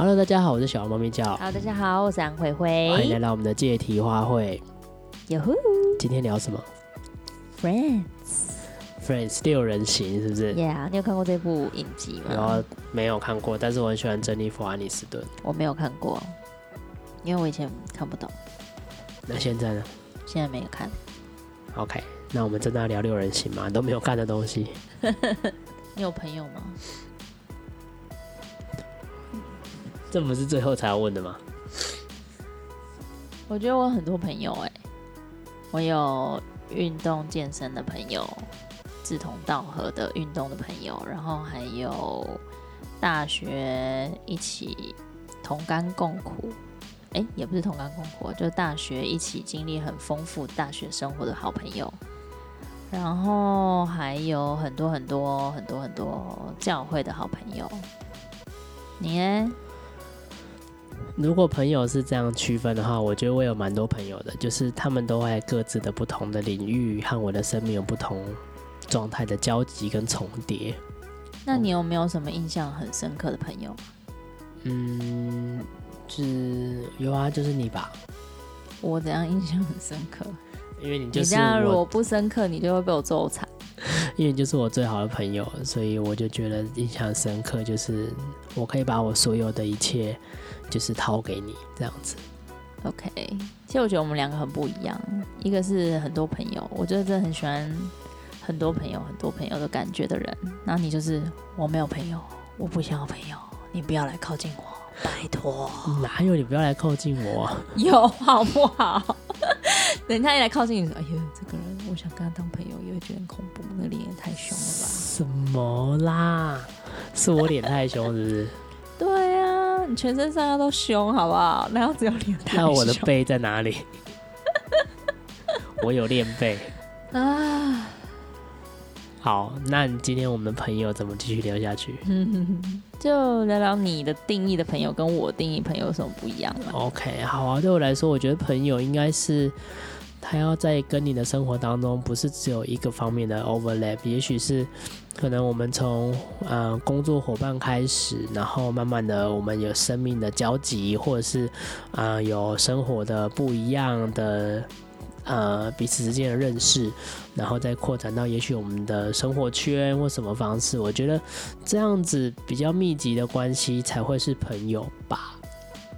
Hello，大家好，我是小猫咪叫。Hello，大家好，我是杨慧慧。欢迎来到我们的借题花卉。哟呼！今天聊什么？Friends。Friends 六人行是不是？Yeah，你有看过这部影集吗？然后没有看过，但是我很喜欢珍妮弗安妮斯顿。我没有看过，因为我以前看不懂。那现在呢？现在没有看。OK，那我们真的要聊六人行吗？都没有看的东西。你有朋友吗？这不是最后才要问的吗？我觉得我很多朋友哎、我有运动健身的朋友，志同道合的运动的朋友，然后还有大学一起同甘共苦，哎、也不是同甘共苦，就大学一起经历很丰富大学生活的好朋友，然后还有很多很多很多很多教会的好朋友，你呢？如果朋友是这样区分的话，我觉得我有蛮多朋友的，就是他们都在各自的不同的领域和我的生命有不同状态的交集跟重叠。那你有没有什么印象很深刻的朋友？嗯，是有啊，就是你吧。我怎样印象很深刻？因为你就是，你这样如果不深刻，你就会被我揍惨。因为就是我最好的朋友，所以我就觉得印象深刻，就是我可以把我所有的一切。就是掏给你这样子，OK。其实我觉得我们两个很不一样，一个是很多朋友，我觉得真的很喜欢很多朋友、很多朋友的感觉的人。然后你就是我没有朋友，我不想要朋友，你不要来靠近我，拜托。哪有你不要来靠近我？有好不好？等他一来靠近你说，哎呦，这个人，我想跟他当朋友，也会觉得很恐怖，那脸也太凶了吧？什么啦？是我脸太凶，是不是？对呀、啊，你全身上下都凶，好不好？然后只有脸太凶。那我的背在哪里？我有练背啊。好，那你今天我们朋友怎么继续聊下去？就聊聊你的定义的朋友跟我定义朋友有什么不一样吗？OK，好啊。对我来说，我觉得朋友应该是他要在跟你的生活当中，不是只有一个方面的 overlap，也许是。可能我们从呃工作伙伴开始，然后慢慢的我们有生命的交集，或者是啊、有生活的不一样的呃彼此之间的认识，然后再扩展到也许我们的生活圈或什么方式，我觉得这样子比较密集的关系才会是朋友吧。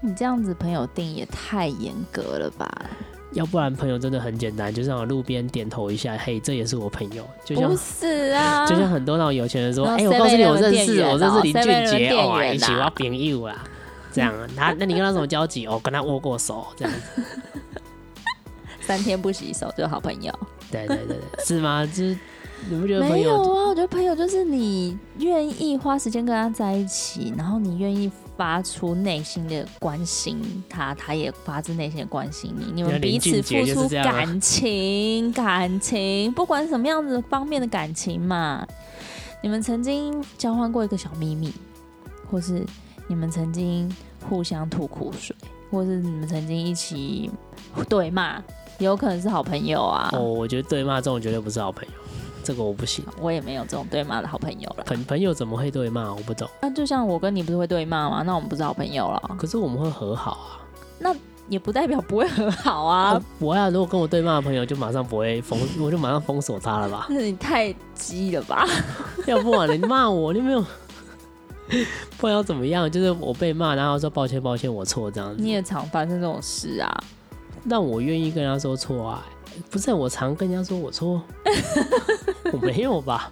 你这样子朋友定也太严格了吧？要不然朋友真的很简单，就像我路边点头一下，嘿，这也是我朋友。就像不是啊，就像很多那种有钱人说，哎、欸，我告诉你，我认识，我认识林俊杰哦，一起挖朋友啦，这样。他，那你跟他什么交集？哦，跟他握过手，这样子。三天不洗手就好朋友。对对对对，是吗？就是你不觉得朋？没有啊，我觉得朋友就是你愿意花时间跟他在一起，然后你愿意。发出内心的关心他，他也发自内心的关心你，你们彼此付出感情，感情，不管什么样子方面的感情嘛。你们曾经交换过一个小秘密，或是你们曾经互相吐苦水，或是你们曾经一起对骂，有可能是好朋友啊。哦，我觉得对骂这种绝对不是好朋友。这个我不行，我也没有这种对骂的好朋友了。朋朋友怎么会对骂？我不懂。那就像我跟你不是会对骂吗？那我们不是好朋友了。可是我们会和好啊。那也不代表不会和好啊。不会啊，如果跟我对骂的朋友，就马上不会封，我就马上封锁他了吧？那你太鸡了吧？要不然你骂我，你没有，不然要怎么样？就是我被骂，然后说抱歉，抱歉，我错这样子。你也常发生这种事啊？那我愿意跟他说错啊。不是我常跟人家说我错，我没有吧？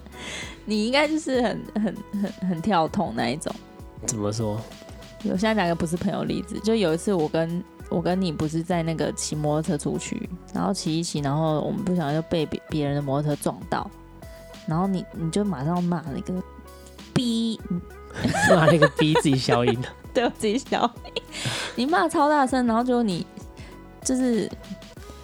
你应该就是很很很很跳痛那一种。怎么说？我现在讲个不是朋友例子，就有一次我跟我跟你不是在那个骑摩托车出去，然后骑一骑，然后我们不小心就被别别人的摩托车撞到，然后你你就马上骂那个逼，骂那个逼自己消音了，对，我自己消音，你骂超大声，然后就你就是。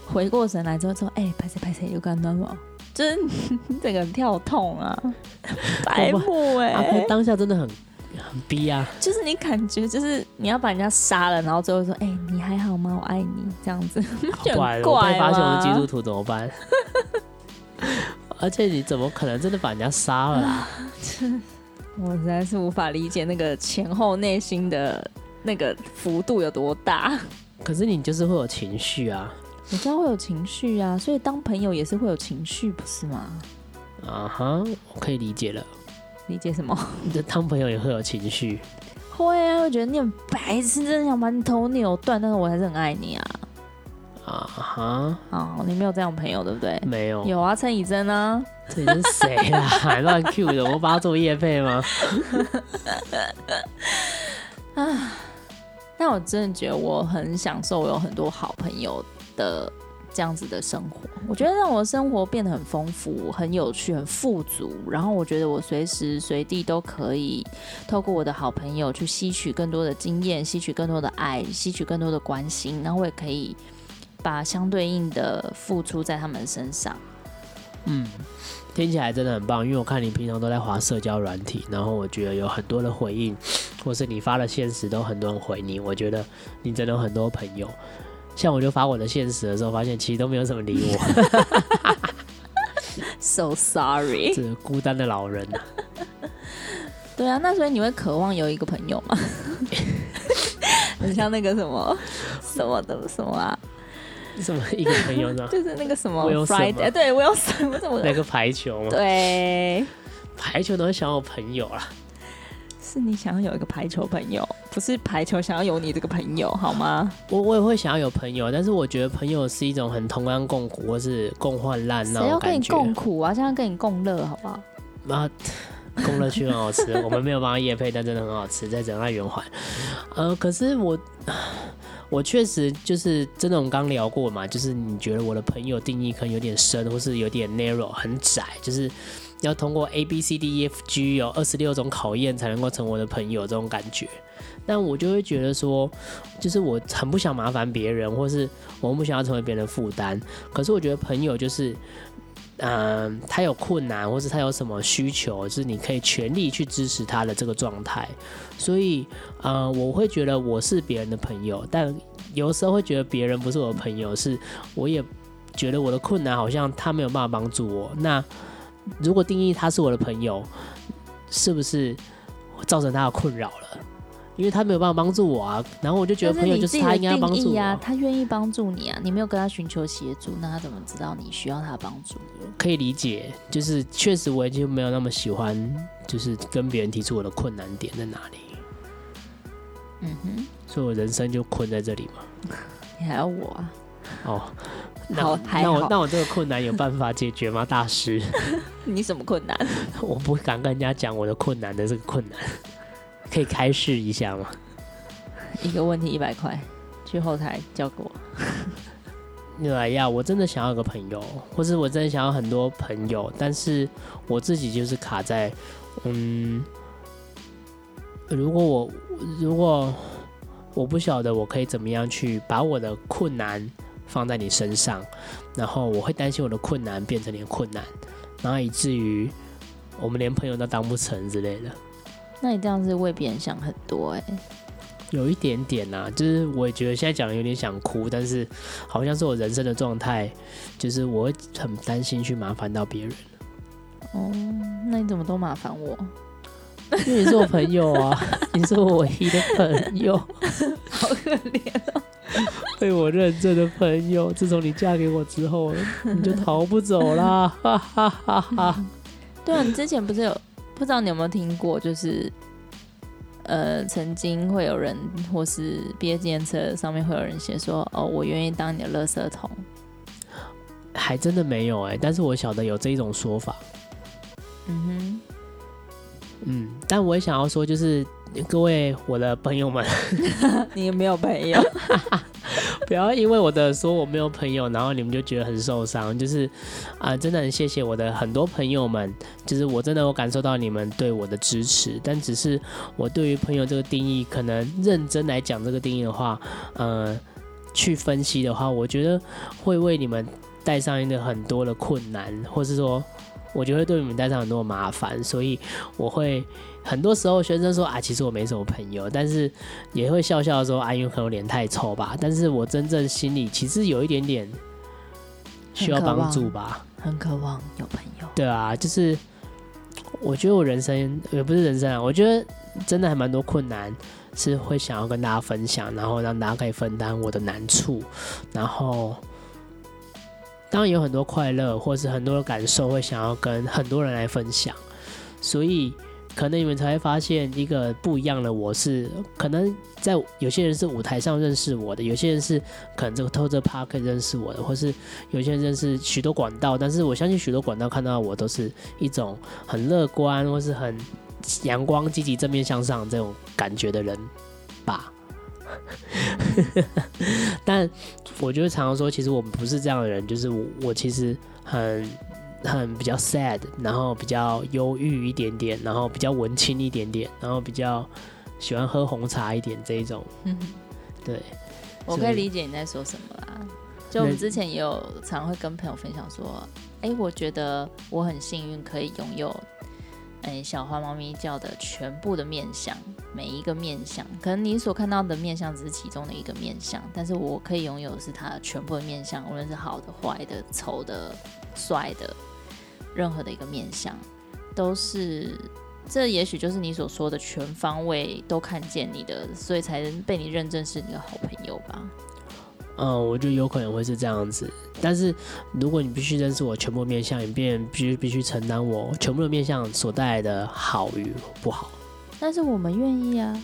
回过神来之后说：“哎、欸，拍谁拍谁有感到吗？就是 整个跳痛啊，白目哎、欸！当下真的很很逼啊，就是你感觉就是你要把人家杀了，然后最后说：哎、欸，你还好吗？我爱你这样子，怪怪我被发现我是基督徒怎么办？而且你怎么可能真的把人家杀了、啊？我实在是无法理解那个前后内心的那个幅度有多大。可是你就是会有情绪啊，我知道会有情绪啊，所以当朋友也是会有情绪，不是吗？啊哈，我可以理解了。理解什么？你的当朋友也会有情绪。会啊，我觉得你很白痴，真的想把你头扭断，但是我还是很爱你啊。啊哈，哦，你没有这样朋友对不对？没有。有啊，陈以真啊。这是谁啊？还乱 Q 的？我帮他做业配吗？啊，但我真的觉得我很享受，我有很多好朋友的。这样子的生活，我觉得让我的生活变得很丰富、很有趣、很富足。然后我觉得我随时随地都可以透过我的好朋友去吸取更多的经验、吸取更多的爱、吸取更多的关心。然后我也可以把相对应的付出在他们身上。嗯，听起来真的很棒，因为我看你平常都在滑社交软体，然后我觉得有很多的回应，或是你发了限时都很多人回你。我觉得你真的有很多朋友。像我就发我的现实的时候，发现其实都没有什么理我。So sorry，这孤单的老人啊。对啊，那所以你会渴望有一个朋友吗？很像那个什么什么的什么啊？什么一个朋友呢？就是那个什么 Friday，对我有什么什么？那个排球吗？对，排球都会想我朋友啦。是你想要有一个排球朋友，不是排球想要有你这个朋友，好吗？我我也会想要有朋友，但是我觉得朋友是一种很同甘共苦，或是共患难那。谁要跟你共苦啊？现在跟你共乐，好不好？啊，共乐区很好吃，我们没有帮他夜配，但真的很好吃，在仁爱圆环。呃，可是我我确实就是真的，我们刚聊过嘛，就是你觉得我的朋友定义可能有点深，或是有点 narrow，很窄，就是。要通过 A B C D E F G 有二十六种考验才能够成为我的朋友，这种感觉。但我就会觉得说，就是我很不想麻烦别人，或是我不想要成为别人的负担。可是我觉得朋友就是，嗯、他有困难，或是他有什么需求，就是你可以全力去支持他的这个状态。所以，呃，我会觉得我是别人的朋友，但有时候会觉得别人不是我的朋友，是我也觉得我的困难好像他没有办法帮助我。那如果定义他是我的朋友，是不是造成他的困扰了？因为他没有办法帮助我啊。然后我就觉得朋友就是他应该帮助我啊，他愿意帮助你啊。你没有跟他寻求协助，那他怎么知道你需要他帮助？可以理解，就是确实我已经没有那么喜欢，就是跟别人提出我的困难点在哪里。嗯哼，所以我人生就困在这里嘛。你还要我啊？哦。那我那我那我这个困难有办法解决吗，大师？你什么困难？我不敢跟人家讲我的困难的这个困难，可以开示一下吗？一个问题一百块，去后台交给我。来呀，我真的想要个朋友，或是我真的想要很多朋友，但是我自己就是卡在，嗯，如果我如果我不晓得我可以怎么样去把我的困难。放在你身上，然后我会担心我的困难变成你的困难，然后以至于我们连朋友都当不成之类的。那你这样子为别人想很多哎、欸，有一点点呐、啊，就是我也觉得现在讲的有点想哭，但是好像是我人生的状态，就是我会很担心去麻烦到别人。哦，那你怎么都麻烦我？因为你是我朋友啊，你是我唯一的朋友，好可怜哦。被我认证的朋友，自从你嫁给我之后，你就逃不走啦！哈哈哈哈。对啊，你之前不是有不知道你有没有听过，就是呃，曾经会有人或是毕业纪念册上面会有人写说：“哦，我愿意当你的垃圾桶。”还真的没有哎、欸，但是我晓得有这一种说法。嗯哼，嗯，但我也想要说，就是。各位我的朋友们，你有没有朋友？不要因为我的说我没有朋友，然后你们就觉得很受伤。就是啊、呃，真的很谢谢我的很多朋友们，就是我真的有感受到你们对我的支持。但只是我对于朋友这个定义，可能认真来讲这个定义的话，呃，去分析的话，我觉得会为你们带上一个很多的困难，或是说，我觉得会对你们带上很多麻烦，所以我会。很多时候学生说啊，其实我没什么朋友，但是也会笑笑说啊，因为可能脸太臭吧。但是我真正心里其实有一点点需要帮助吧，很渴望有朋友。对啊，就是我觉得我人生也不是人生啊，我觉得真的还蛮多困难，是会想要跟大家分享，然后让大家可以分担我的难处，然后当然有很多快乐或是很多的感受，会想要跟很多人来分享，所以。可能你们才会发现一个不一样的我是，可能在有些人是舞台上认识我的，有些人是可能这个透过趴可以认识我的，或是有些人认识许多管道。但是我相信许多管道看到我都是一种很乐观或是很阳光、积极、正面向上这种感觉的人吧。但我就会常常说，其实我们不是这样的人，就是我，我其实很。很比较 sad，然后比较忧郁一点点，然后比较文青一点点，然后比较喜欢喝红茶一点这一种。嗯，对，我可以理解你在说什么啦。就我们之前也有常会跟朋友分享说，哎、欸，我觉得我很幸运可以拥有，哎、欸，小花猫咪叫的全部的面相，每一个面相，可能你所看到的面相只是其中的一个面相，但是我可以拥有的是它全部的面相，无论是好的、坏的、丑的、帅的。任何的一个面相，都是这，也许就是你所说的全方位都看见你的，所以才能被你认证是你的好朋友吧？嗯，我觉得有可能会是这样子。但是如果你必须认识我全部面向，你便必须必须承担我全部的面向所带来的好与不好。但是我们愿意啊，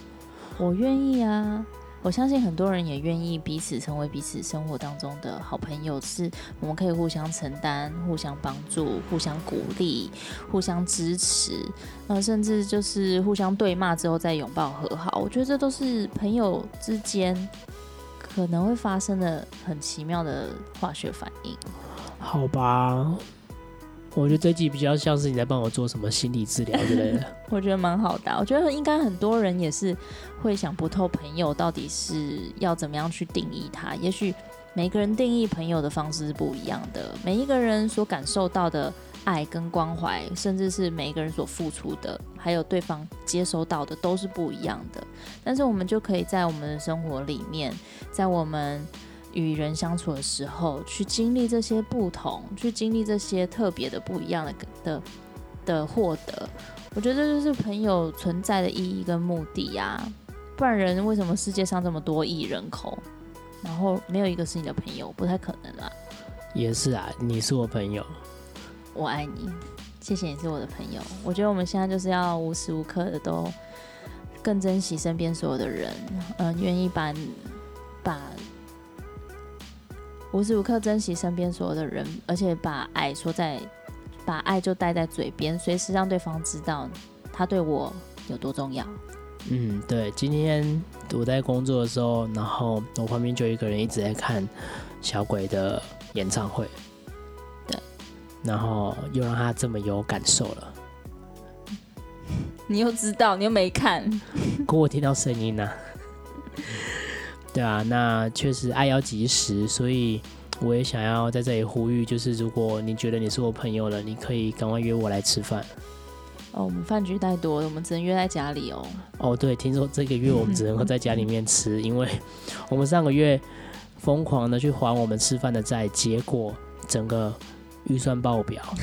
我愿意啊。我相信很多人也愿意彼此成为彼此生活当中的好朋友，是我们可以互相承担、互相帮助、互相鼓励、互相支持，呃，甚至就是互相对骂之后再拥抱和好。我觉得这都是朋友之间可能会发生的很奇妙的化学反应。好吧。我觉得这集比较像是你在帮我做什么心理治疗之类的。我觉得蛮好的，我觉得应该很多人也是会想不透朋友到底是要怎么样去定义他。也许每个人定义朋友的方式是不一样的，每一个人所感受到的爱跟关怀，甚至是每一个人所付出的，还有对方接收到的都是不一样的。但是我们就可以在我们的生活里面，在我们。与人相处的时候，去经历这些不同，去经历这些特别的不一样的的的获得，我觉得这就是朋友存在的意义跟目的呀、不然人为什么世界上这么多亿人口，然后没有一个是你的朋友？不太可能啦。也是啊，你是我朋友，我爱你，谢谢你是我的朋友。我觉得我们现在就是要无时无刻的都更珍惜身边所有的人，嗯、愿意把把。无时无刻珍惜身边所有的人，而且把爱说在，把爱就带在嘴边，随时让对方知道他对我有多重要。嗯，对。今天我在工作的时候，然后我旁边就一个人一直在看小鬼的演唱会。对。然后又让他这么有感受了。你又知道，你又没看。可我听到声音呢、啊。对啊，那确实爱要及时，所以我也想要在这里呼吁，就是如果你觉得你是我朋友了，你可以赶快约我来吃饭。哦，我们饭局太多了，我们只能约在家里哦。哦，对，听说这个月我们只能够在家里面吃，因为我们上个月疯狂的去还我们吃饭的债，结果整个预算爆表。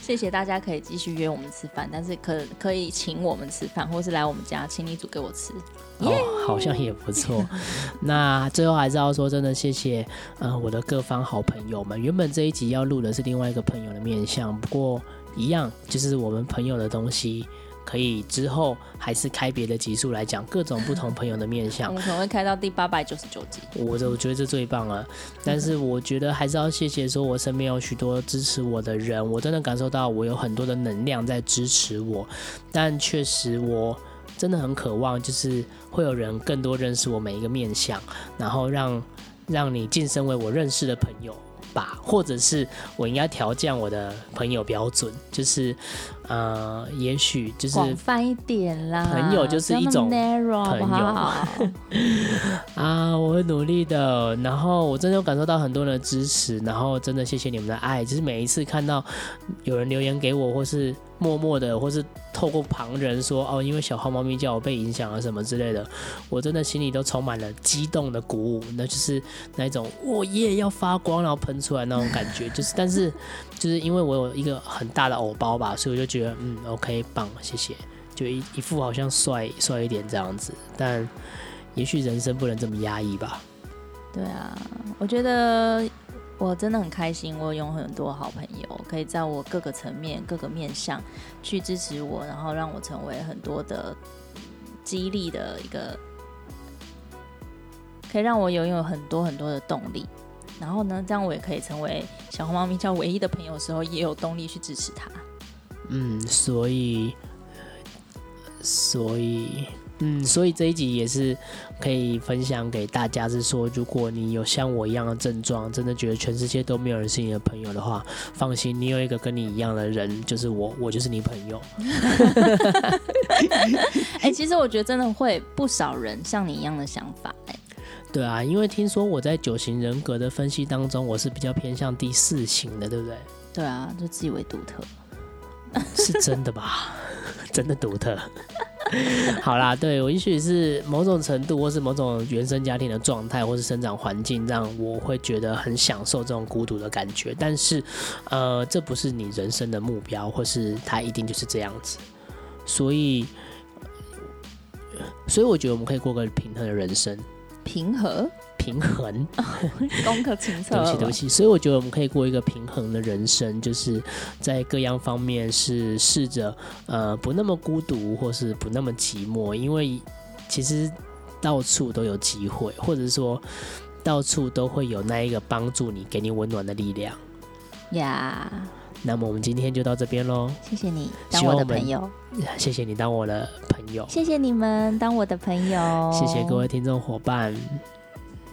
谢谢大家可以继续约我们吃饭，但是可可以请我们吃饭，或是来我们家请你煮给我吃。哦，好像也不错。那最后还是要说，真的谢谢，呃，我的各方好朋友们。原本这一集要录的是另外一个朋友的面相，不过一样就是我们朋友的东西。可以之后还是开别的集数来讲各种不同朋友的面相，我们可能会开到第八百九十九集。我我觉得这最棒了，但是我觉得还是要谢谢说，我身边有许多支持我的人，我真的感受到我有很多的能量在支持我，但确实我真的很渴望，就是会有人更多认识我每一个面相，然后让让你晋升为我认识的朋友。吧，或者是我应该调降我的朋友标准，就是，呃，也许就是广泛一点啦。朋友就是一种朋友 啊，我会努力的。然后我真的有感受到很多人的支持，然后真的谢谢你们的爱。就是每一次看到有人留言给我，或是。默默的，或是透过旁人说哦，因为小花猫咪叫我被影响了什么之类的，我真的心里都充满了激动的鼓舞，那就是那一种我耶要发光，然后喷出来那种感觉，就是但是就是因为我有一个很大的偶包吧，所以我就觉得嗯，OK 棒，谢谢。就一一副好像帅帅一点这样子。但也许人生不能这么压抑吧。对啊，我觉得我真的很开心，我有很多好朋友，可以在我各个层面、各个面向去支持我，然后让我成为很多的激励的一个，可以让我拥有很多很多的动力。然后呢，这样我也可以成为小红猫咪叫唯一的朋友的时候，也有动力去支持他。嗯，所以，所以，嗯，所以这一集也是可以分享给大家，是说，如果你有像我一样的症状，真的觉得全世界都没有人是你的朋友的话，放心，你有一个跟你一样的人，就是我，我就是你朋友。哎、欸，其实我觉得真的会不少人像你一样的想法、欸，哎。对啊，因为听说我在九型人格的分析当中，我是比较偏向第四型的，对不对？对啊，就自以为独特，是真的吧？真的独特。好啦，对，我也许是某种程度，或是某种原生家庭的状态，或是生长环境，让我会觉得很享受这种孤独的感觉。但是，呃，这不是你人生的目标，或是它一定就是这样子。所以，所以我觉得我们可以过个平衡的人生。平和，平衡，功课情测。对不起，对不起。所以我觉得我们可以过一个平衡的人生，就是在各样方面是试着呃不那么孤独，或是不那么寂寞。因为其实到处都有机会，或者说到处都会有那一个帮助你、给你温暖的力量。呀。那么我们今天就到这边喽。谢谢你当我的朋友。谢谢你当我的朋友。谢谢你们当我的朋友。谢谢各位听众伙伴。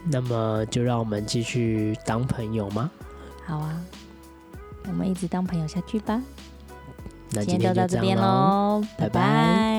那么就让我们继续当朋友吗？好啊，我们一直当朋友下去吧。那今天就到这边喽，拜拜。拜拜。